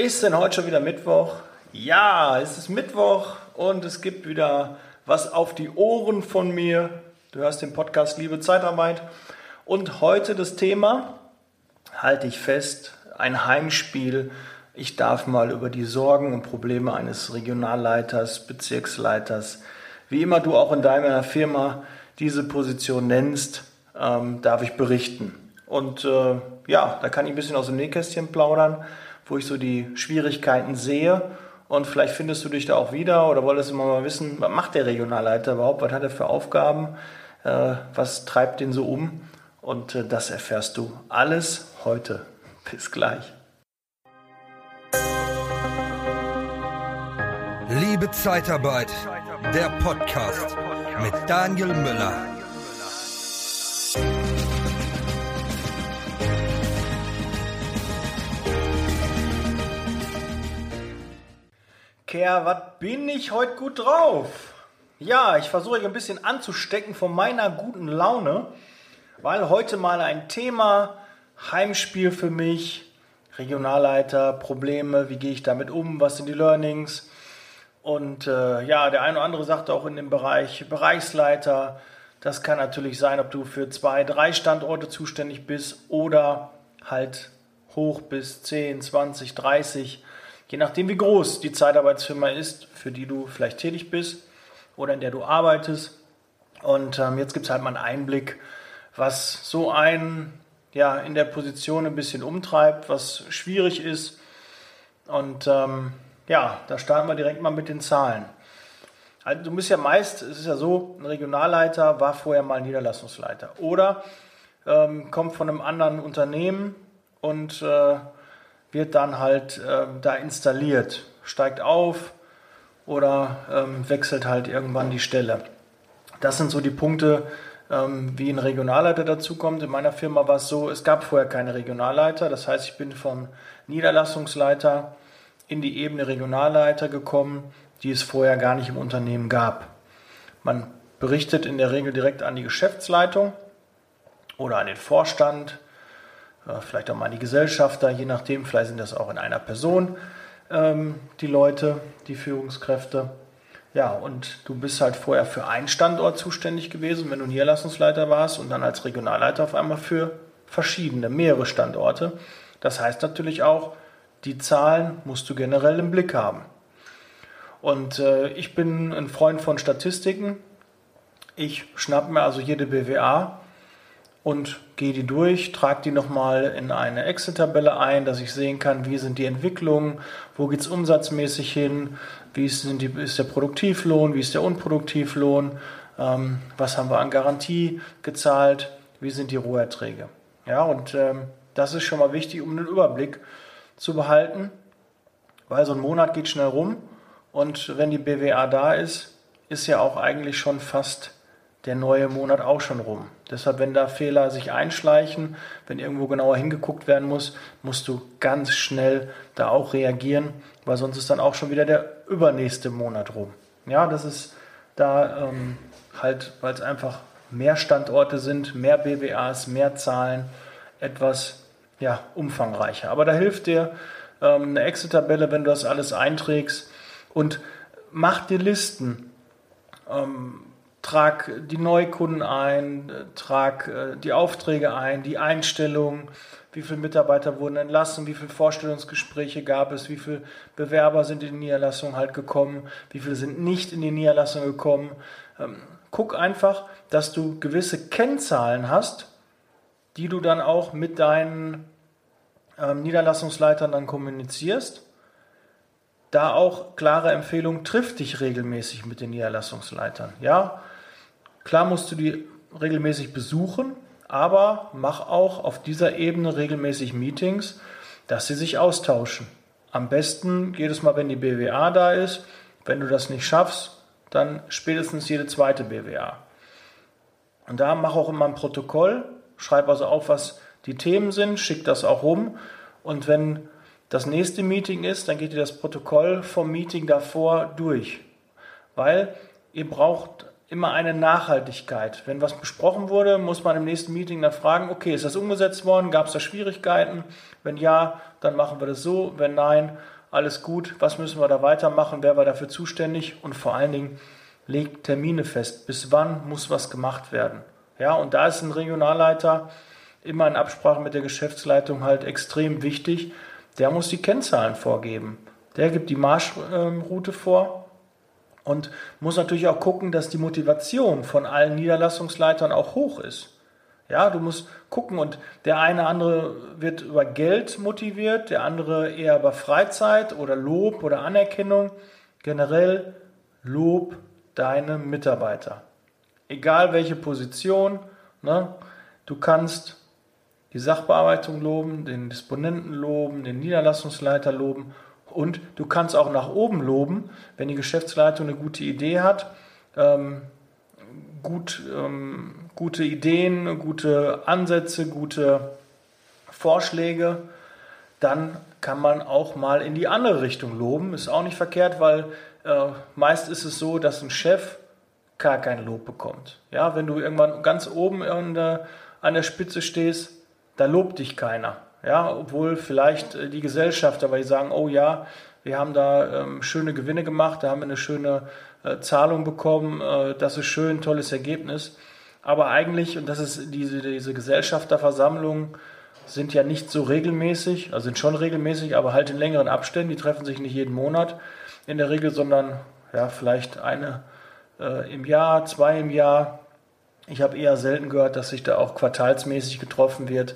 Ist denn heute schon wieder Mittwoch? Ja, es ist Mittwoch und es gibt wieder was auf die Ohren von mir. Du hörst den Podcast Liebe Zeitarbeit. Und heute das Thema, halte ich fest, ein Heimspiel. Ich darf mal über die Sorgen und Probleme eines Regionalleiters, Bezirksleiters, wie immer du auch in deiner Firma diese Position nennst, ähm, darf ich berichten. Und äh, ja, da kann ich ein bisschen aus dem Nähkästchen plaudern, wo ich so die Schwierigkeiten sehe. Und vielleicht findest du dich da auch wieder oder wolltest du mal wissen, was macht der Regionalleiter überhaupt, was hat er für Aufgaben, äh, was treibt den so um. Und äh, das erfährst du alles heute. Bis gleich. Liebe Zeitarbeit, der Podcast mit Daniel Müller. Kerr, was bin ich heute gut drauf? Ja, ich versuche euch ein bisschen anzustecken von meiner guten Laune, weil heute mal ein Thema, Heimspiel für mich, Regionalleiter, Probleme, wie gehe ich damit um, was sind die Learnings? Und äh, ja, der eine oder andere sagt auch in dem Bereich Bereichsleiter, das kann natürlich sein, ob du für zwei, drei Standorte zuständig bist oder halt hoch bis 10, 20, 30 je nachdem wie groß die Zeitarbeitsfirma ist, für die du vielleicht tätig bist oder in der du arbeitest. Und ähm, jetzt gibt es halt mal einen Einblick, was so ein ja, in der Position ein bisschen umtreibt, was schwierig ist. Und ähm, ja, da starten wir direkt mal mit den Zahlen. Also du bist ja meist, es ist ja so, ein Regionalleiter war vorher mal Niederlassungsleiter oder ähm, kommt von einem anderen Unternehmen und äh, wird dann halt äh, da installiert, steigt auf oder ähm, wechselt halt irgendwann die Stelle. Das sind so die Punkte, ähm, wie ein Regionalleiter dazukommt. In meiner Firma war es so, es gab vorher keine Regionalleiter. Das heißt, ich bin vom Niederlassungsleiter in die Ebene Regionalleiter gekommen, die es vorher gar nicht im Unternehmen gab. Man berichtet in der Regel direkt an die Geschäftsleitung oder an den Vorstand vielleicht auch mal die Gesellschafter, je nachdem, vielleicht sind das auch in einer Person ähm, die Leute, die Führungskräfte. Ja, und du bist halt vorher für einen Standort zuständig gewesen, wenn du Niederlassungsleiter warst und dann als Regionalleiter auf einmal für verschiedene, mehrere Standorte. Das heißt natürlich auch, die Zahlen musst du generell im Blick haben. Und äh, ich bin ein Freund von Statistiken. Ich schnapp mir also jede BWA und gehe die durch, trage die nochmal in eine Excel-Tabelle ein, dass ich sehen kann, wie sind die Entwicklungen, wo geht es umsatzmäßig hin, wie ist, die, ist, der Produktivlohn, wie ist der Unproduktivlohn, ähm, was haben wir an Garantie gezahlt, wie sind die Roherträge. Ja, und ähm, das ist schon mal wichtig, um einen Überblick zu behalten, weil so ein Monat geht schnell rum und wenn die BWA da ist, ist ja auch eigentlich schon fast der neue Monat auch schon rum. Deshalb, wenn da Fehler sich einschleichen, wenn irgendwo genauer hingeguckt werden muss, musst du ganz schnell da auch reagieren, weil sonst ist dann auch schon wieder der übernächste Monat rum. Ja, das ist da ähm, halt, weil es einfach mehr Standorte sind, mehr BWAs, mehr Zahlen, etwas ja, umfangreicher. Aber da hilft dir ähm, eine Excel-Tabelle, wenn du das alles einträgst und mach dir Listen. Ähm, trag die Neukunden ein, trag äh, die Aufträge ein, die Einstellungen, wie viele Mitarbeiter wurden entlassen, wie viele Vorstellungsgespräche gab es, wie viele Bewerber sind in die Niederlassung halt gekommen, wie viele sind nicht in die Niederlassung gekommen. Ähm, guck einfach, dass du gewisse Kennzahlen hast, die du dann auch mit deinen ähm, Niederlassungsleitern dann kommunizierst. Da auch klare Empfehlung, triff dich regelmäßig mit den Niederlassungsleitern. Ja, Klar musst du die regelmäßig besuchen, aber mach auch auf dieser Ebene regelmäßig Meetings, dass sie sich austauschen. Am besten jedes Mal, wenn die BWA da ist. Wenn du das nicht schaffst, dann spätestens jede zweite BWA. Und da mach auch immer ein Protokoll, schreib also auf, was die Themen sind, schick das auch rum. Und wenn das nächste Meeting ist, dann geht dir das Protokoll vom Meeting davor durch. Weil ihr braucht immer eine Nachhaltigkeit. Wenn was besprochen wurde, muss man im nächsten Meeting dann fragen, okay, ist das umgesetzt worden? Gab es da Schwierigkeiten? Wenn ja, dann machen wir das so. Wenn nein, alles gut. Was müssen wir da weitermachen? Wer war dafür zuständig? Und vor allen Dingen legt Termine fest. Bis wann muss was gemacht werden? Ja, und da ist ein Regionalleiter immer in Absprache mit der Geschäftsleitung halt extrem wichtig. Der muss die Kennzahlen vorgeben. Der gibt die Marschroute vor und muss natürlich auch gucken, dass die Motivation von allen Niederlassungsleitern auch hoch ist. Ja, du musst gucken und der eine andere wird über Geld motiviert, der andere eher über Freizeit oder Lob oder Anerkennung. Generell Lob deine Mitarbeiter. Egal welche Position, ne, du kannst die Sachbearbeitung loben, den Disponenten loben, den Niederlassungsleiter loben und du kannst auch nach oben loben, wenn die Geschäftsleitung eine gute Idee hat, ähm, gut, ähm, gute Ideen, gute Ansätze, gute Vorschläge, dann kann man auch mal in die andere Richtung loben. Ist auch nicht verkehrt, weil äh, meist ist es so, dass ein Chef gar kein Lob bekommt. Ja, wenn du irgendwann ganz oben der, an der Spitze stehst, da lobt dich keiner. Ja, obwohl vielleicht äh, die Gesellschafter, weil die sagen, oh ja, wir haben da ähm, schöne Gewinne gemacht, da haben wir eine schöne äh, Zahlung bekommen, äh, das ist schön, tolles Ergebnis. Aber eigentlich, und das ist diese, diese Gesellschafterversammlungen, sind ja nicht so regelmäßig, also sind schon regelmäßig, aber halt in längeren Abständen. Die treffen sich nicht jeden Monat in der Regel, sondern ja, vielleicht eine äh, im Jahr, zwei im Jahr. Ich habe eher selten gehört, dass sich da auch quartalsmäßig getroffen wird.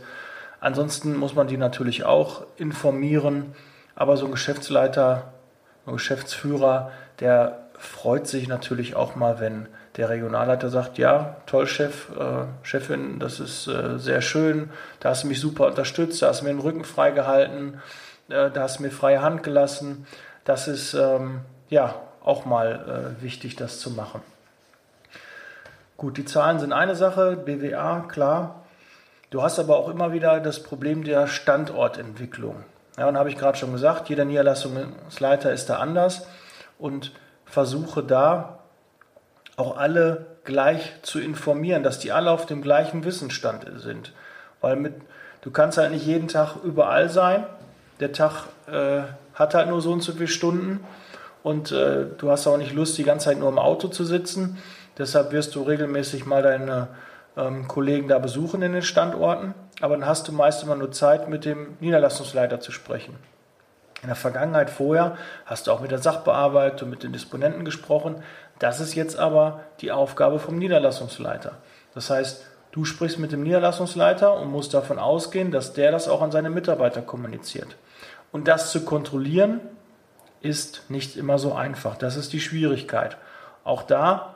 Ansonsten muss man die natürlich auch informieren. Aber so ein Geschäftsleiter, ein Geschäftsführer, der freut sich natürlich auch mal, wenn der Regionalleiter sagt, ja, toll, Chef, äh, Chefin, das ist äh, sehr schön, da hast du mich super unterstützt, da hast du mir den Rücken freigehalten, äh, da hast du mir freie Hand gelassen. Das ist ähm, ja auch mal äh, wichtig, das zu machen. Gut, die Zahlen sind eine Sache, BWA, klar, Du hast aber auch immer wieder das Problem der Standortentwicklung. Ja, und habe ich gerade schon gesagt, jeder Niederlassungsleiter ist da anders und versuche da auch alle gleich zu informieren, dass die alle auf dem gleichen Wissensstand sind. Weil mit, du kannst halt nicht jeden Tag überall sein. Der Tag äh, hat halt nur so und so viele Stunden und äh, du hast auch nicht Lust, die ganze Zeit nur im Auto zu sitzen. Deshalb wirst du regelmäßig mal deine ähm, Kollegen da besuchen in den Standorten, aber dann hast du meist immer nur Zeit, mit dem Niederlassungsleiter zu sprechen. In der Vergangenheit vorher hast du auch mit der Sachbearbeitung, mit den Disponenten gesprochen. Das ist jetzt aber die Aufgabe vom Niederlassungsleiter. Das heißt, du sprichst mit dem Niederlassungsleiter und musst davon ausgehen, dass der das auch an seine Mitarbeiter kommuniziert. Und das zu kontrollieren ist nicht immer so einfach. Das ist die Schwierigkeit. Auch da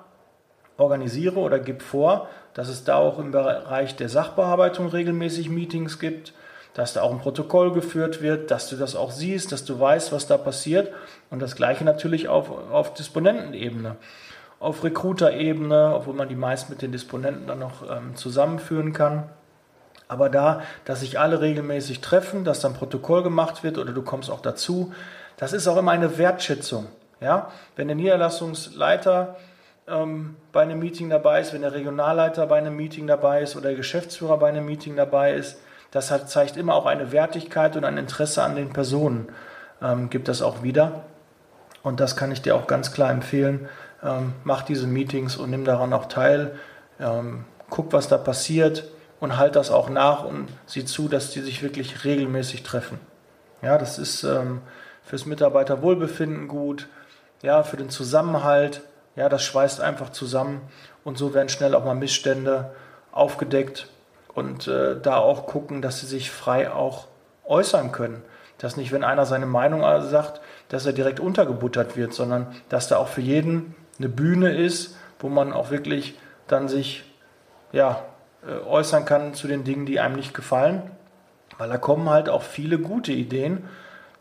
organisiere oder gib vor, dass es da auch im Bereich der Sachbearbeitung regelmäßig Meetings gibt, dass da auch ein Protokoll geführt wird, dass du das auch siehst, dass du weißt, was da passiert. Und das gleiche natürlich auf, auf Disponentenebene. Auf Recruiter-Ebene, obwohl man die meist mit den Disponenten dann noch ähm, zusammenführen kann. Aber da, dass sich alle regelmäßig treffen, dass dann Protokoll gemacht wird oder du kommst auch dazu, das ist auch immer eine Wertschätzung. Ja? Wenn der Niederlassungsleiter ähm, bei einem Meeting dabei ist, wenn der Regionalleiter bei einem Meeting dabei ist oder der Geschäftsführer bei einem Meeting dabei ist. Das hat, zeigt immer auch eine Wertigkeit und ein Interesse an den Personen, ähm, gibt das auch wieder. Und das kann ich dir auch ganz klar empfehlen. Ähm, mach diese Meetings und nimm daran auch teil. Ähm, guck, was da passiert und halt das auch nach und sieh zu, dass die sich wirklich regelmäßig treffen. Ja, das ist ähm, fürs Mitarbeiterwohlbefinden gut, ja, für den Zusammenhalt ja, das schweißt einfach zusammen und so werden schnell auch mal Missstände aufgedeckt und äh, da auch gucken, dass sie sich frei auch äußern können. Dass nicht, wenn einer seine Meinung sagt, dass er direkt untergebuttert wird, sondern dass da auch für jeden eine Bühne ist, wo man auch wirklich dann sich ja, äh, äußern kann zu den Dingen, die einem nicht gefallen. Weil da kommen halt auch viele gute Ideen,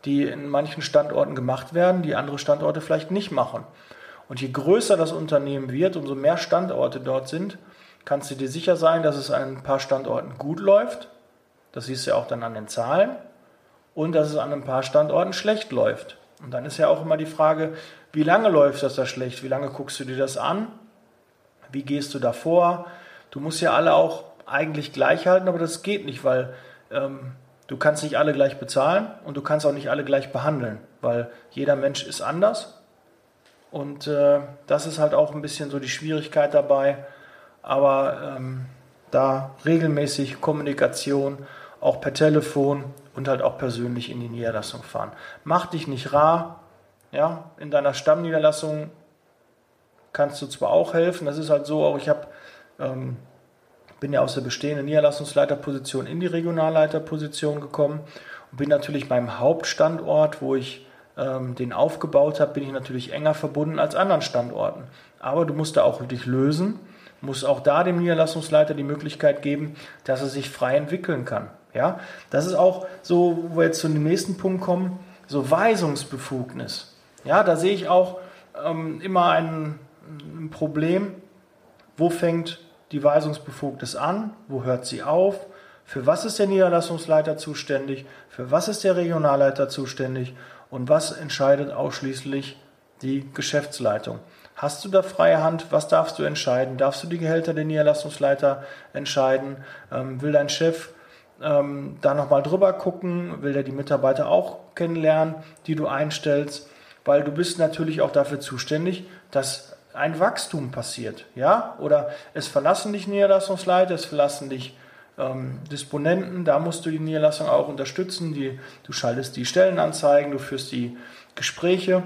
die in manchen Standorten gemacht werden, die andere Standorte vielleicht nicht machen. Und je größer das Unternehmen wird, umso mehr Standorte dort sind, kannst du dir sicher sein, dass es an ein paar Standorten gut läuft. Das siehst du ja auch dann an den Zahlen. Und dass es an ein paar Standorten schlecht läuft. Und dann ist ja auch immer die Frage, wie lange läuft das da schlecht? Wie lange guckst du dir das an? Wie gehst du davor? Du musst ja alle auch eigentlich gleich halten, aber das geht nicht, weil ähm, du kannst nicht alle gleich bezahlen und du kannst auch nicht alle gleich behandeln, weil jeder Mensch ist anders. Und äh, das ist halt auch ein bisschen so die Schwierigkeit dabei. Aber ähm, da regelmäßig Kommunikation, auch per Telefon und halt auch persönlich in die Niederlassung fahren. Mach dich nicht rar. Ja, in deiner Stammniederlassung kannst du zwar auch helfen, das ist halt so, auch ich habe ähm, bin ja aus der bestehenden Niederlassungsleiterposition in die Regionalleiterposition gekommen und bin natürlich beim Hauptstandort, wo ich ähm, den aufgebaut habe, bin ich natürlich enger verbunden als anderen Standorten. Aber du musst da auch dich lösen, musst auch da dem Niederlassungsleiter die Möglichkeit geben, dass er sich frei entwickeln kann. Ja, das ist auch so, wo wir jetzt zu dem nächsten Punkt kommen, so Weisungsbefugnis. Ja, da sehe ich auch ähm, immer ein, ein Problem, wo fängt die Weisungsbefugnis an, wo hört sie auf, für was ist der Niederlassungsleiter zuständig, für was ist der Regionalleiter zuständig und was entscheidet ausschließlich die Geschäftsleitung. Hast du da freie Hand? Was darfst du entscheiden? Darfst du die Gehälter der Niederlassungsleiter entscheiden? Ähm, will dein Chef ähm, da nochmal drüber gucken? Will der die Mitarbeiter auch kennenlernen, die du einstellst? Weil du bist natürlich auch dafür zuständig, dass ein Wachstum passiert. Ja? Oder es verlassen dich Niederlassungsleiter, es verlassen dich ähm, Disponenten, da musst du die Niederlassung auch unterstützen. Die, du schaltest die Stellenanzeigen, du führst die Gespräche,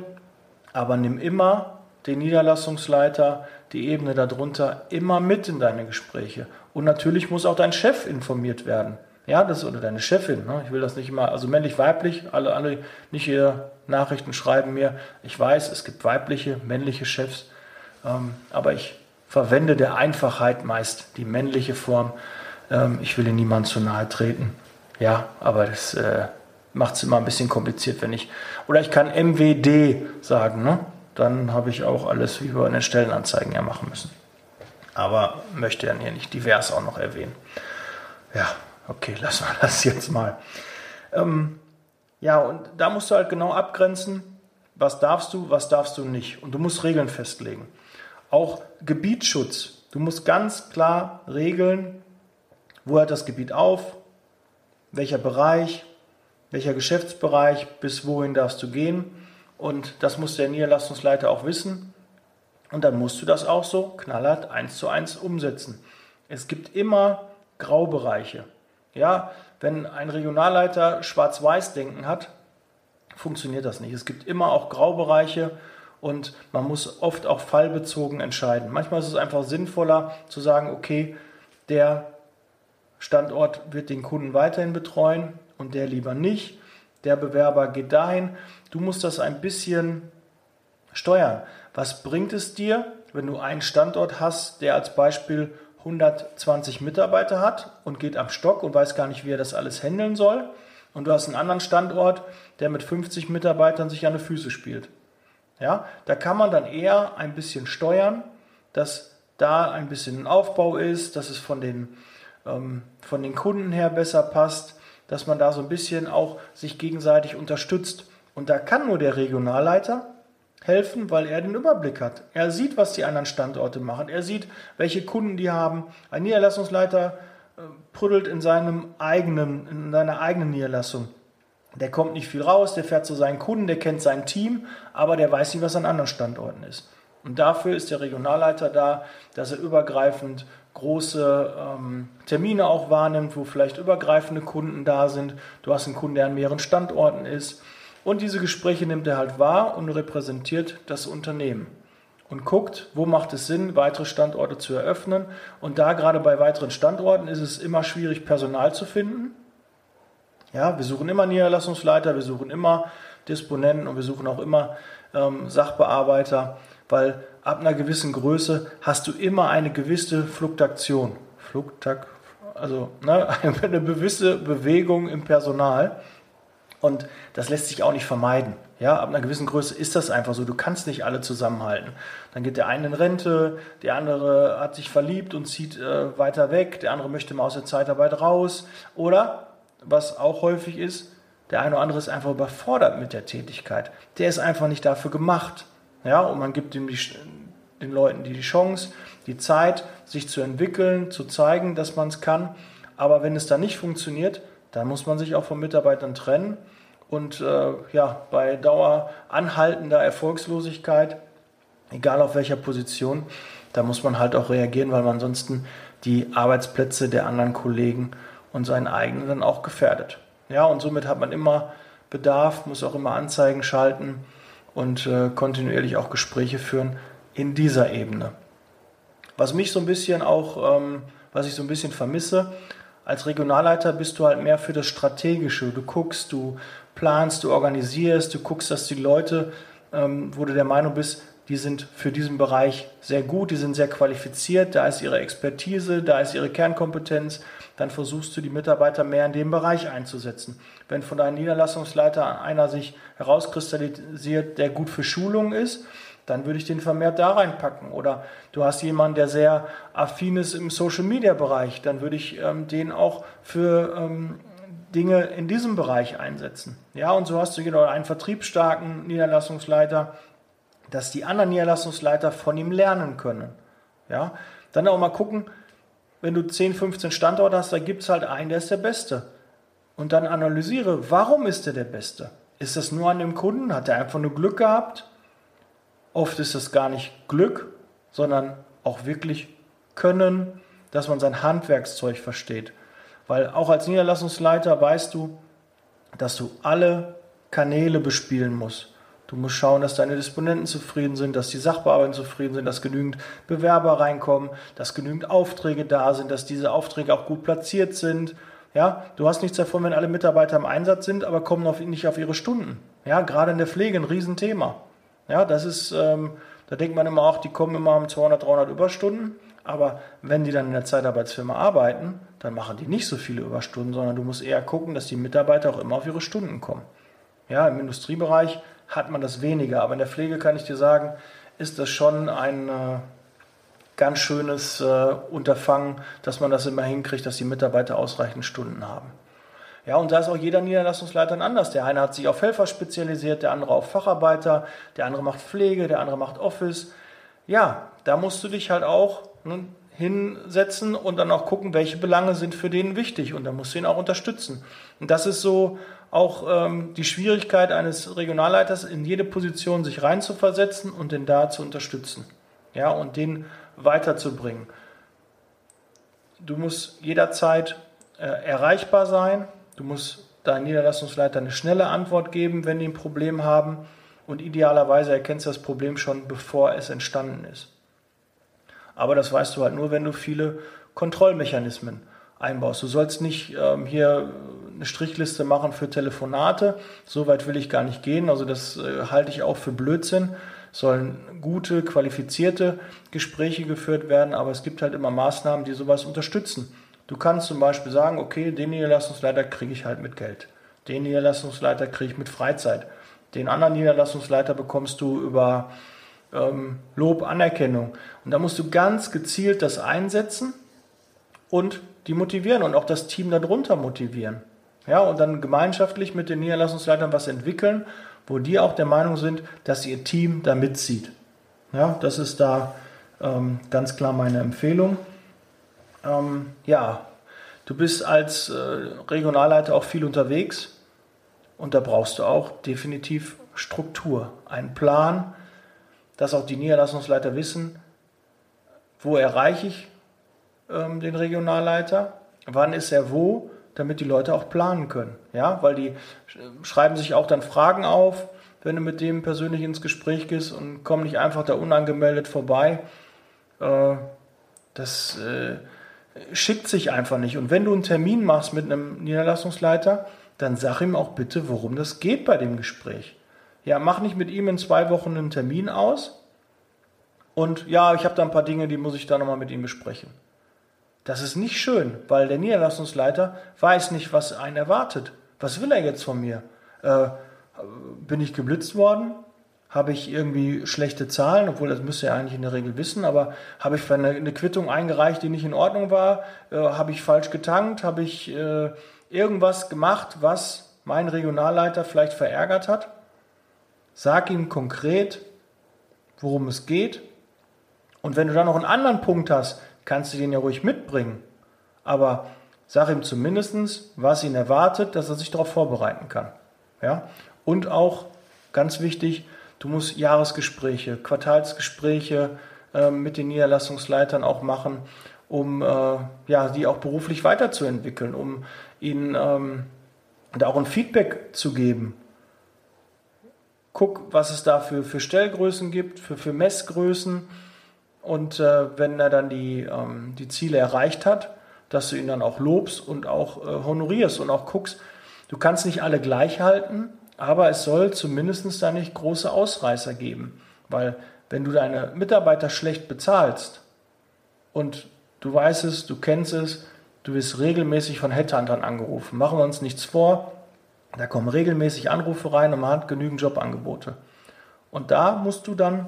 aber nimm immer den Niederlassungsleiter, die Ebene darunter, immer mit in deine Gespräche. Und natürlich muss auch dein Chef informiert werden. Ja, das oder deine Chefin. Ne? Ich will das nicht immer, also männlich, weiblich, alle, alle, nicht hier Nachrichten schreiben mir. Ich weiß, es gibt weibliche, männliche Chefs, ähm, aber ich verwende der Einfachheit meist die männliche Form. Ähm, ich will niemand zu nahe treten. Ja, aber das äh, macht es immer ein bisschen kompliziert, wenn ich. Oder ich kann MWD sagen, ne? Dann habe ich auch alles wie wir in den Stellenanzeigen ja machen müssen. Aber möchte dann hier nicht divers auch noch erwähnen. Ja, okay, lassen wir das jetzt mal. Ähm, ja, und da musst du halt genau abgrenzen, was darfst du, was darfst du nicht. Und du musst Regeln festlegen. Auch Gebietsschutz. Du musst ganz klar regeln, wo hört das Gebiet auf, welcher Bereich, welcher Geschäftsbereich, bis wohin darfst du gehen. Und das muss der Niederlassungsleiter auch wissen. Und dann musst du das auch so knallhart eins zu eins umsetzen. Es gibt immer Graubereiche. Ja, wenn ein Regionalleiter Schwarz-Weiß-Denken hat, funktioniert das nicht. Es gibt immer auch Graubereiche und man muss oft auch fallbezogen entscheiden. Manchmal ist es einfach sinnvoller zu sagen, okay, der Standort wird den Kunden weiterhin betreuen und der lieber nicht. Der Bewerber geht dahin. Du musst das ein bisschen steuern. Was bringt es dir, wenn du einen Standort hast, der als Beispiel 120 Mitarbeiter hat und geht am Stock und weiß gar nicht, wie er das alles handeln soll? Und du hast einen anderen Standort, der mit 50 Mitarbeitern sich an die Füße spielt. Ja, da kann man dann eher ein bisschen steuern, dass da ein bisschen ein Aufbau ist, dass es von den, von den Kunden her besser passt, dass man da so ein bisschen auch sich gegenseitig unterstützt. Und da kann nur der Regionalleiter helfen, weil er den Überblick hat. Er sieht, was die anderen Standorte machen. Er sieht, welche Kunden die haben. Ein Niederlassungsleiter äh, prüdelt in seinem eigenen, in seiner eigenen Niederlassung. Der kommt nicht viel raus, der fährt zu seinen Kunden, der kennt sein Team, aber der weiß nicht, was an anderen Standorten ist. Und dafür ist der Regionalleiter da, dass er übergreifend große ähm, Termine auch wahrnimmt, wo vielleicht übergreifende Kunden da sind. Du hast einen Kunden, der an mehreren Standorten ist. Und diese Gespräche nimmt er halt wahr und repräsentiert das Unternehmen. Und guckt, wo macht es Sinn, weitere Standorte zu eröffnen. Und da gerade bei weiteren Standorten ist es immer schwierig, Personal zu finden. Ja, wir suchen immer Niederlassungsleiter, wir suchen immer Disponenten und wir suchen auch immer ähm, Sachbearbeiter, weil ab einer gewissen Größe hast du immer eine gewisse Fluktuation. Fluktak, also ne, eine gewisse Bewegung im Personal. Und das lässt sich auch nicht vermeiden. Ja, ab einer gewissen Größe ist das einfach so. Du kannst nicht alle zusammenhalten. Dann geht der eine in Rente, der andere hat sich verliebt und zieht äh, weiter weg, der andere möchte mal aus der Zeitarbeit raus. Oder was auch häufig ist, der eine oder andere ist einfach überfordert mit der Tätigkeit. Der ist einfach nicht dafür gemacht. Ja, und man gibt ihm die, den Leuten die, Chance, die Zeit, sich zu entwickeln, zu zeigen, dass man es kann. Aber wenn es dann nicht funktioniert, dann muss man sich auch von Mitarbeitern trennen. Und äh, ja, bei Dauer anhaltender Erfolgslosigkeit, egal auf welcher Position, da muss man halt auch reagieren, weil man ansonsten die Arbeitsplätze der anderen Kollegen und seinen eigenen dann auch gefährdet. Ja, und somit hat man immer Bedarf, muss auch immer Anzeigen schalten und äh, kontinuierlich auch Gespräche führen in dieser Ebene. Was mich so ein bisschen auch, ähm, was ich so ein bisschen vermisse, als Regionalleiter bist du halt mehr für das Strategische. Du guckst, du planst, du organisierst, du guckst, dass die Leute, ähm, wo du der Meinung bist, die sind für diesen Bereich sehr gut, die sind sehr qualifiziert, da ist ihre Expertise, da ist ihre Kernkompetenz, dann versuchst du die Mitarbeiter mehr in dem Bereich einzusetzen. Wenn von deinem Niederlassungsleiter einer sich herauskristallisiert, der gut für Schulungen ist, dann würde ich den vermehrt da reinpacken. Oder du hast jemanden, der sehr affin ist im Social-Media-Bereich, dann würde ich ähm, den auch für ähm, Dinge in diesem Bereich einsetzen. Ja, und so hast du genau einen vertriebsstarken Niederlassungsleiter, dass die anderen Niederlassungsleiter von ihm lernen können. Ja, dann auch mal gucken, wenn du 10, 15 Standorte hast, da gibt es halt einen, der ist der Beste. Und dann analysiere, warum ist er der Beste? Ist das nur an dem Kunden? Hat er einfach nur Glück gehabt? Oft ist es gar nicht Glück, sondern auch wirklich Können, dass man sein Handwerkszeug versteht. Weil auch als Niederlassungsleiter weißt du, dass du alle Kanäle bespielen musst. Du musst schauen, dass deine Disponenten zufrieden sind, dass die Sachbearbeiter zufrieden sind, dass genügend Bewerber reinkommen, dass genügend Aufträge da sind, dass diese Aufträge auch gut platziert sind. Ja, du hast nichts davon, wenn alle Mitarbeiter im Einsatz sind, aber kommen auf, nicht auf ihre Stunden. Ja, gerade in der Pflege ein Riesenthema. Ja, das ist, ähm, da denkt man immer auch, die kommen immer um 200, 300 Überstunden. Aber wenn die dann in der Zeitarbeitsfirma arbeiten, dann machen die nicht so viele Überstunden, sondern du musst eher gucken, dass die Mitarbeiter auch immer auf ihre Stunden kommen. Ja, im Industriebereich hat man das weniger. Aber in der Pflege kann ich dir sagen, ist das schon ein äh, ganz schönes äh, Unterfangen, dass man das immer hinkriegt, dass die Mitarbeiter ausreichend Stunden haben. Ja, und da ist auch jeder Niederlassungsleiter anders. Der eine hat sich auf Helfer spezialisiert, der andere auf Facharbeiter, der andere macht Pflege, der andere macht Office. Ja, da musst du dich halt auch ne, hinsetzen und dann auch gucken, welche Belange sind für den wichtig und da musst du ihn auch unterstützen. Und das ist so auch ähm, die Schwierigkeit eines Regionalleiters, in jede Position sich reinzuversetzen und den da zu unterstützen. Ja, und den weiterzubringen. Du musst jederzeit äh, erreichbar sein. Du musst deinem Niederlassungsleiter eine schnelle Antwort geben, wenn die ein Problem haben. Und idealerweise erkennst du das Problem schon, bevor es entstanden ist. Aber das weißt du halt nur, wenn du viele Kontrollmechanismen einbaust. Du sollst nicht ähm, hier eine Strichliste machen für Telefonate. So weit will ich gar nicht gehen. Also das äh, halte ich auch für Blödsinn. Sollen gute, qualifizierte Gespräche geführt werden, aber es gibt halt immer Maßnahmen, die sowas unterstützen. Du kannst zum Beispiel sagen, okay, den Niederlassungsleiter kriege ich halt mit Geld. Den Niederlassungsleiter kriege ich mit Freizeit. Den anderen Niederlassungsleiter bekommst du über ähm, Lob, Anerkennung. Und da musst du ganz gezielt das einsetzen und die motivieren und auch das Team darunter motivieren. Ja, und dann gemeinschaftlich mit den Niederlassungsleitern was entwickeln, wo die auch der Meinung sind, dass ihr Team da mitzieht. Ja, das ist da ähm, ganz klar meine Empfehlung. Ähm, ja, du bist als äh, Regionalleiter auch viel unterwegs und da brauchst du auch definitiv Struktur, einen Plan, dass auch die Niederlassungsleiter wissen, wo erreiche ich ähm, den Regionalleiter, wann ist er wo damit die Leute auch planen können. Ja, weil die schreiben sich auch dann Fragen auf, wenn du mit dem persönlich ins Gespräch gehst und kommen nicht einfach da unangemeldet vorbei. Äh, das äh, schickt sich einfach nicht. Und wenn du einen Termin machst mit einem Niederlassungsleiter, dann sag ihm auch bitte, worum das geht bei dem Gespräch. Ja, mach nicht mit ihm in zwei Wochen einen Termin aus. Und ja, ich habe da ein paar Dinge, die muss ich da nochmal mit ihm besprechen. Das ist nicht schön, weil der Niederlassungsleiter weiß nicht, was einen erwartet. Was will er jetzt von mir? Äh, bin ich geblitzt worden? Habe ich irgendwie schlechte Zahlen, obwohl das müsste er eigentlich in der Regel wissen, aber habe ich eine, eine Quittung eingereicht, die nicht in Ordnung war? Äh, habe ich falsch getankt? Habe ich äh, irgendwas gemacht, was mein Regionalleiter vielleicht verärgert hat? Sag ihm konkret, worum es geht Und wenn du dann noch einen anderen Punkt hast, kannst du den ja ruhig mitbringen. Aber sag ihm zumindest, was ihn erwartet, dass er sich darauf vorbereiten kann. Ja? Und auch, ganz wichtig, du musst Jahresgespräche, Quartalsgespräche äh, mit den Niederlassungsleitern auch machen, um äh, ja, die auch beruflich weiterzuentwickeln, um ihnen ähm, da auch ein Feedback zu geben. Guck, was es da für, für Stellgrößen gibt, für, für Messgrößen. Und äh, wenn er dann die, ähm, die Ziele erreicht hat, dass du ihn dann auch lobst und auch äh, honorierst und auch guckst, du kannst nicht alle gleich halten, aber es soll zumindest da nicht große Ausreißer geben. Weil wenn du deine Mitarbeiter schlecht bezahlst und du weißt es, du kennst es, du wirst regelmäßig von Headhuntern angerufen. Machen wir uns nichts vor, da kommen regelmäßig Anrufe rein und man hat genügend Jobangebote. Und da musst du dann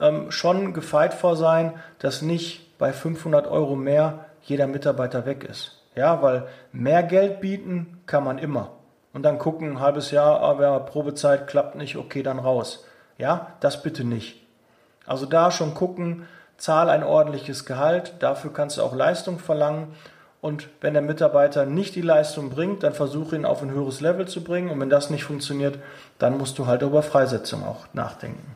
ähm, schon gefeit vor sein, dass nicht bei 500 Euro mehr jeder Mitarbeiter weg ist. Ja, weil mehr Geld bieten kann man immer. Und dann gucken, ein halbes Jahr, aber ah, Probezeit klappt nicht, okay, dann raus. Ja, das bitte nicht. Also da schon gucken, zahl ein ordentliches Gehalt, dafür kannst du auch Leistung verlangen. Und wenn der Mitarbeiter nicht die Leistung bringt, dann versuche ihn auf ein höheres Level zu bringen. Und wenn das nicht funktioniert, dann musst du halt über Freisetzung auch nachdenken.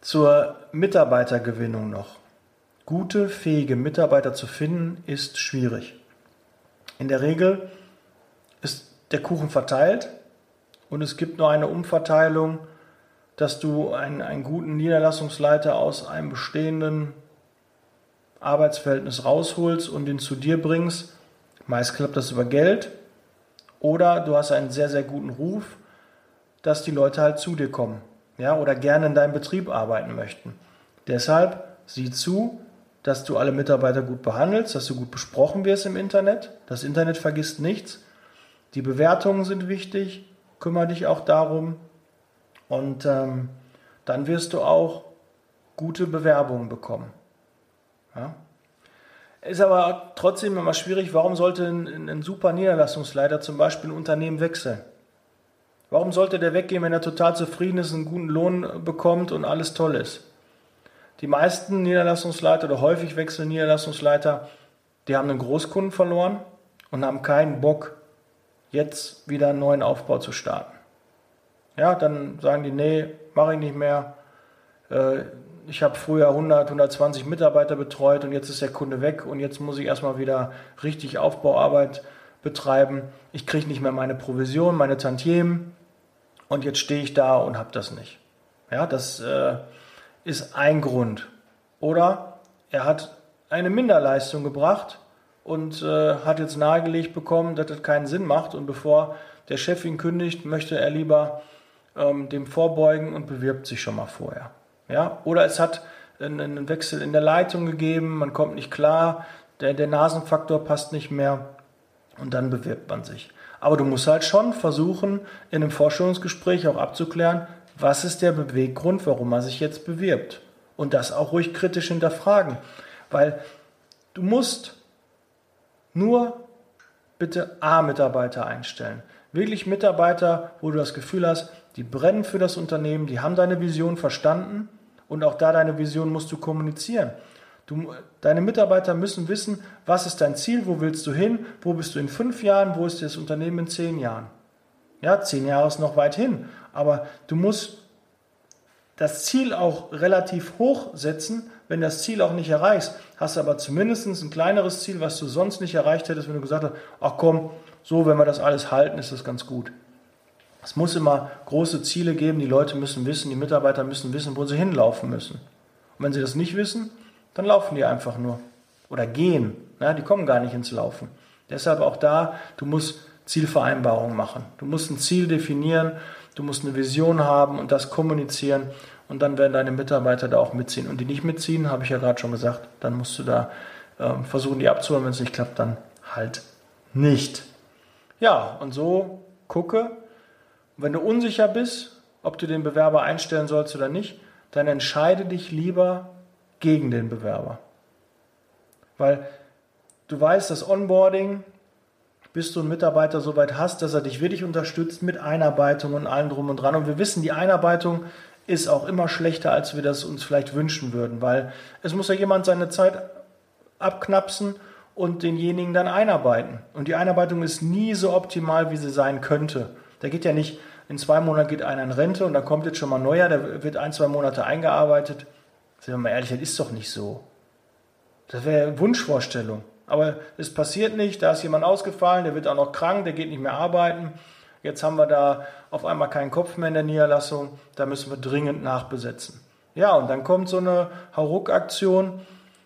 Zur Mitarbeitergewinnung noch. Gute, fähige Mitarbeiter zu finden, ist schwierig. In der Regel ist der Kuchen verteilt und es gibt nur eine Umverteilung, dass du einen, einen guten Niederlassungsleiter aus einem bestehenden Arbeitsverhältnis rausholst und ihn zu dir bringst. Meist klappt das über Geld. Oder du hast einen sehr, sehr guten Ruf, dass die Leute halt zu dir kommen ja, oder gerne in deinem Betrieb arbeiten möchten. Deshalb sieh zu, dass du alle Mitarbeiter gut behandelst, dass du gut besprochen wirst im Internet. Das Internet vergisst nichts. Die Bewertungen sind wichtig. Kümmere dich auch darum. Und ähm, dann wirst du auch gute Bewerbungen bekommen. Ja? Ist aber trotzdem immer schwierig, warum sollte ein, ein super Niederlassungsleiter zum Beispiel ein Unternehmen wechseln? Warum sollte der weggehen, wenn er total zufrieden ist, einen guten Lohn bekommt und alles toll ist? Die meisten Niederlassungsleiter oder häufig wechselnde Niederlassungsleiter, die haben einen Großkunden verloren und haben keinen Bock, jetzt wieder einen neuen Aufbau zu starten. Ja, dann sagen die, nee, mache ich nicht mehr. Äh, ich habe früher 100, 120 Mitarbeiter betreut und jetzt ist der Kunde weg und jetzt muss ich erstmal wieder richtig Aufbauarbeit betreiben. Ich kriege nicht mehr meine Provision, meine Tantiemen und jetzt stehe ich da und habe das nicht. Ja, das äh, ist ein Grund. Oder er hat eine Minderleistung gebracht und äh, hat jetzt nahegelegt bekommen, dass das keinen Sinn macht und bevor der Chef ihn kündigt, möchte er lieber ähm, dem vorbeugen und bewirbt sich schon mal vorher. Ja? Oder es hat einen Wechsel in der Leitung gegeben, man kommt nicht klar, der, der Nasenfaktor passt nicht mehr und dann bewirbt man sich. Aber du musst halt schon versuchen, in einem Vorstellungsgespräch auch abzuklären, was ist der Beweggrund, warum man sich jetzt bewirbt. Und das auch ruhig kritisch hinterfragen. Weil du musst nur bitte A-Mitarbeiter einstellen. Wirklich Mitarbeiter, wo du das Gefühl hast, die brennen für das Unternehmen, die haben deine Vision verstanden und auch da deine Vision musst du kommunizieren. Du, deine Mitarbeiter müssen wissen, was ist dein Ziel, wo willst du hin, wo bist du in fünf Jahren, wo ist das Unternehmen in zehn Jahren. Ja, zehn Jahre ist noch weit hin, aber du musst das Ziel auch relativ hoch setzen. Wenn das Ziel auch nicht erreichst, hast du aber zumindest ein kleineres Ziel, was du sonst nicht erreicht hättest, wenn du gesagt hast, ach komm, so, wenn wir das alles halten, ist das ganz gut. Es muss immer große Ziele geben, die Leute müssen wissen, die Mitarbeiter müssen wissen, wo sie hinlaufen müssen. Und wenn sie das nicht wissen, dann laufen die einfach nur. Oder gehen. Ja, die kommen gar nicht ins Laufen. Deshalb auch da, du musst Zielvereinbarungen machen. Du musst ein Ziel definieren, du musst eine Vision haben und das kommunizieren und dann werden deine Mitarbeiter da auch mitziehen. Und die nicht mitziehen, habe ich ja gerade schon gesagt, dann musst du da äh, versuchen, die abzuholen. Wenn es nicht klappt, dann halt nicht. Ja, und so gucke, wenn du unsicher bist, ob du den Bewerber einstellen sollst oder nicht, dann entscheide dich lieber gegen den Bewerber. Weil du weißt, das Onboarding, bis du einen Mitarbeiter so weit hast, dass er dich wirklich unterstützt mit Einarbeitung und allem drum und dran. Und wir wissen, die Einarbeitung ist auch immer schlechter, als wir das uns vielleicht wünschen würden, weil es muss ja jemand seine Zeit abknapsen und denjenigen dann einarbeiten. Und die Einarbeitung ist nie so optimal, wie sie sein könnte. Da geht ja nicht, in zwei Monaten geht einer in Rente und dann kommt jetzt schon mal neuer, der wird ein, zwei Monate eingearbeitet. Sind wir mal ehrlich, das ist doch nicht so. Das wäre Wunschvorstellung. Aber es passiert nicht, da ist jemand ausgefallen, der wird auch noch krank, der geht nicht mehr arbeiten. Jetzt haben wir da auf einmal keinen Kopf mehr in der Niederlassung, da müssen wir dringend nachbesetzen. Ja, und dann kommt so eine Hauruck-Aktion,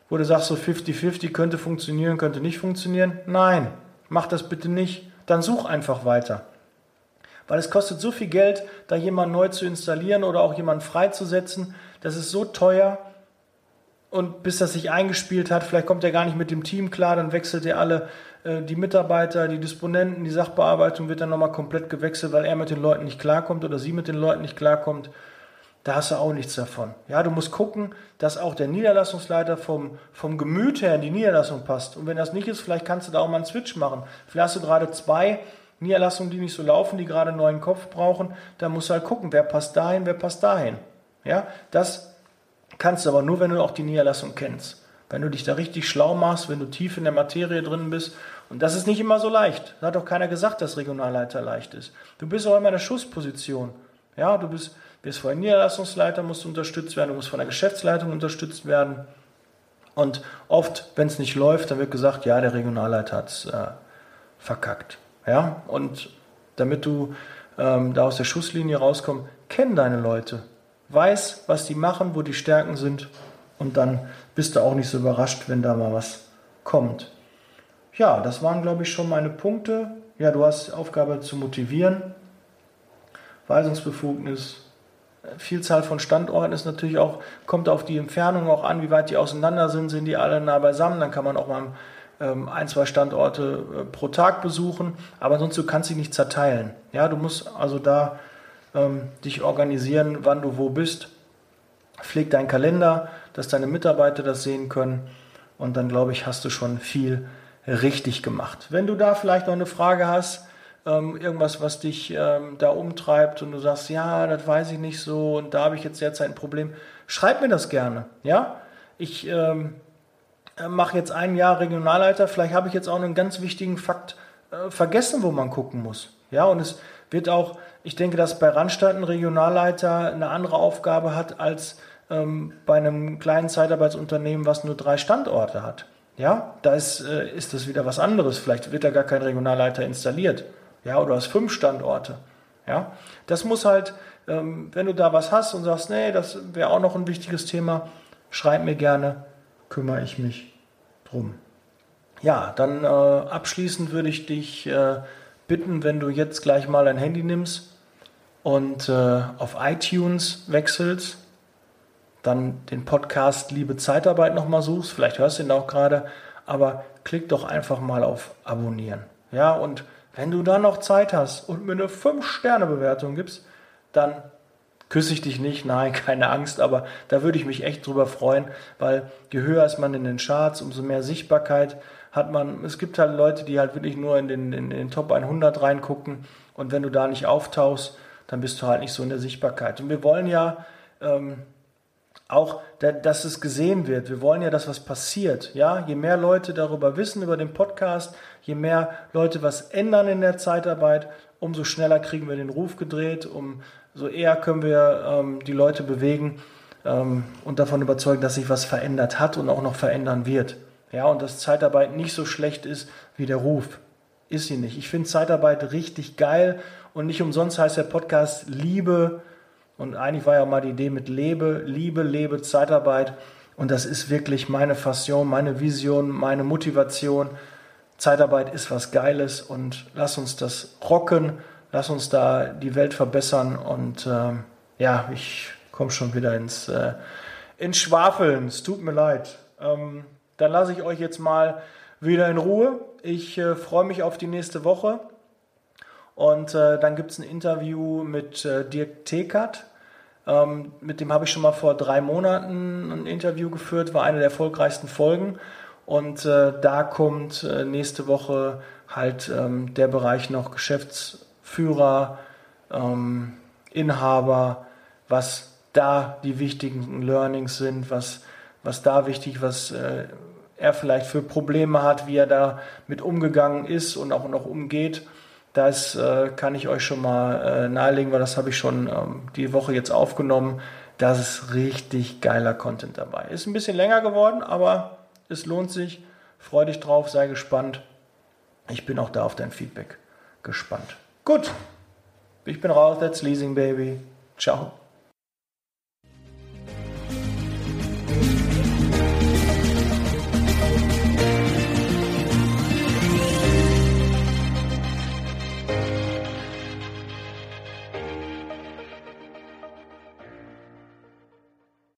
wo du sagst, so 50-50 könnte funktionieren, könnte nicht funktionieren. Nein, mach das bitte nicht. Dann such einfach weiter. Weil es kostet so viel Geld, da jemanden neu zu installieren oder auch jemanden freizusetzen. Das ist so teuer, und bis das sich eingespielt hat, vielleicht kommt er gar nicht mit dem Team klar, dann wechselt er alle äh, die Mitarbeiter, die Disponenten, die Sachbearbeitung wird dann nochmal komplett gewechselt, weil er mit den Leuten nicht klarkommt oder sie mit den Leuten nicht klarkommt. Da hast du auch nichts davon. Ja, du musst gucken, dass auch der Niederlassungsleiter vom, vom Gemüt her in die Niederlassung passt. Und wenn das nicht ist, vielleicht kannst du da auch mal einen Switch machen. Vielleicht hast du gerade zwei Niederlassungen, die nicht so laufen, die gerade einen neuen Kopf brauchen. Da musst du halt gucken, wer passt dahin, wer passt dahin. Ja, das Kannst du aber nur, wenn du auch die Niederlassung kennst. Wenn du dich da richtig schlau machst, wenn du tief in der Materie drin bist. Und das ist nicht immer so leicht. Da hat auch keiner gesagt, dass Regionalleiter leicht ist. Du bist auch immer in der Schussposition. Ja, du bist, bist von der Niederlassungsleiter, musst unterstützt werden, du musst von der Geschäftsleitung unterstützt werden. Und oft, wenn es nicht läuft, dann wird gesagt, ja, der Regionalleiter hat es äh, verkackt. Ja, und damit du ähm, da aus der Schusslinie rauskommst, kenn deine Leute weiß, was die machen, wo die Stärken sind und dann bist du auch nicht so überrascht, wenn da mal was kommt. Ja, das waren, glaube ich, schon meine Punkte. Ja, du hast die Aufgabe zu motivieren. Weisungsbefugnis, Vielzahl von Standorten ist natürlich auch, kommt auf die Entfernung auch an, wie weit die auseinander sind, sind die alle nah beisammen, dann kann man auch mal ein, zwei Standorte äh, pro Tag besuchen, aber sonst du kannst sie nicht zerteilen. Ja, du musst also da ähm, dich organisieren, wann du wo bist. Pfleg deinen Kalender, dass deine Mitarbeiter das sehen können. Und dann, glaube ich, hast du schon viel richtig gemacht. Wenn du da vielleicht noch eine Frage hast, ähm, irgendwas, was dich ähm, da umtreibt und du sagst, ja, das weiß ich nicht so und da habe ich jetzt derzeit ein Problem, schreib mir das gerne. Ja, ich ähm, mache jetzt ein Jahr Regionalleiter, vielleicht habe ich jetzt auch einen ganz wichtigen Fakt äh, vergessen, wo man gucken muss. Ja, und es wird auch ich denke, dass bei Randstadt ein Regionalleiter eine andere Aufgabe hat als ähm, bei einem kleinen Zeitarbeitsunternehmen, was nur drei Standorte hat. Ja, da ist, äh, ist das wieder was anderes. Vielleicht wird da gar kein Regionalleiter installiert. Ja, oder hast fünf Standorte. Ja, das muss halt, ähm, wenn du da was hast und sagst, nee, das wäre auch noch ein wichtiges Thema, schreib mir gerne, kümmere ich mich drum. Ja, dann äh, abschließend würde ich dich äh, bitten, wenn du jetzt gleich mal dein Handy nimmst und äh, auf iTunes wechselst, dann den Podcast Liebe Zeitarbeit nochmal suchst, vielleicht hörst du ihn auch gerade, aber klick doch einfach mal auf Abonnieren. Ja, und wenn du da noch Zeit hast und mir eine 5-Sterne-Bewertung gibst, dann küsse ich dich nicht, nein, keine Angst, aber da würde ich mich echt drüber freuen, weil je höher ist man in den Charts, umso mehr Sichtbarkeit hat man. Es gibt halt Leute, die halt wirklich nur in den, in den Top 100 reingucken und wenn du da nicht auftauchst, dann bist du halt nicht so in der Sichtbarkeit. Und wir wollen ja ähm, auch, dass es gesehen wird. Wir wollen ja, dass was passiert. Ja, je mehr Leute darüber wissen über den Podcast, je mehr Leute was ändern in der Zeitarbeit, umso schneller kriegen wir den Ruf gedreht, umso eher können wir ähm, die Leute bewegen ähm, und davon überzeugen, dass sich was verändert hat und auch noch verändern wird. Ja, und dass Zeitarbeit nicht so schlecht ist wie der Ruf. Ist sie nicht. Ich finde Zeitarbeit richtig geil und nicht umsonst heißt der Podcast Liebe. Und eigentlich war ja mal die Idee mit Lebe, Liebe, Lebe, Zeitarbeit. Und das ist wirklich meine Fassion, meine Vision, meine Motivation. Zeitarbeit ist was Geiles und lass uns das rocken, lass uns da die Welt verbessern. Und äh, ja, ich komme schon wieder ins, äh, ins Schwafeln. Es tut mir leid. Ähm, dann lasse ich euch jetzt mal wieder in Ruhe. Ich äh, freue mich auf die nächste Woche. Und äh, dann gibt es ein Interview mit äh, Dirk Tekert. Ähm, mit dem habe ich schon mal vor drei Monaten ein Interview geführt, war eine der erfolgreichsten Folgen. Und äh, da kommt äh, nächste Woche halt ähm, der Bereich noch Geschäftsführer, ähm, Inhaber, was da die wichtigen Learnings sind, was, was da wichtig, was äh, er vielleicht für Probleme hat, wie er da mit umgegangen ist und auch noch umgeht. Das äh, kann ich euch schon mal äh, nahelegen, weil das habe ich schon ähm, die Woche jetzt aufgenommen. Das ist richtig geiler Content dabei. Ist ein bisschen länger geworden, aber es lohnt sich. Freu dich drauf, sei gespannt. Ich bin auch da auf dein Feedback gespannt. Gut, ich bin raus. That's Leasing Baby. Ciao.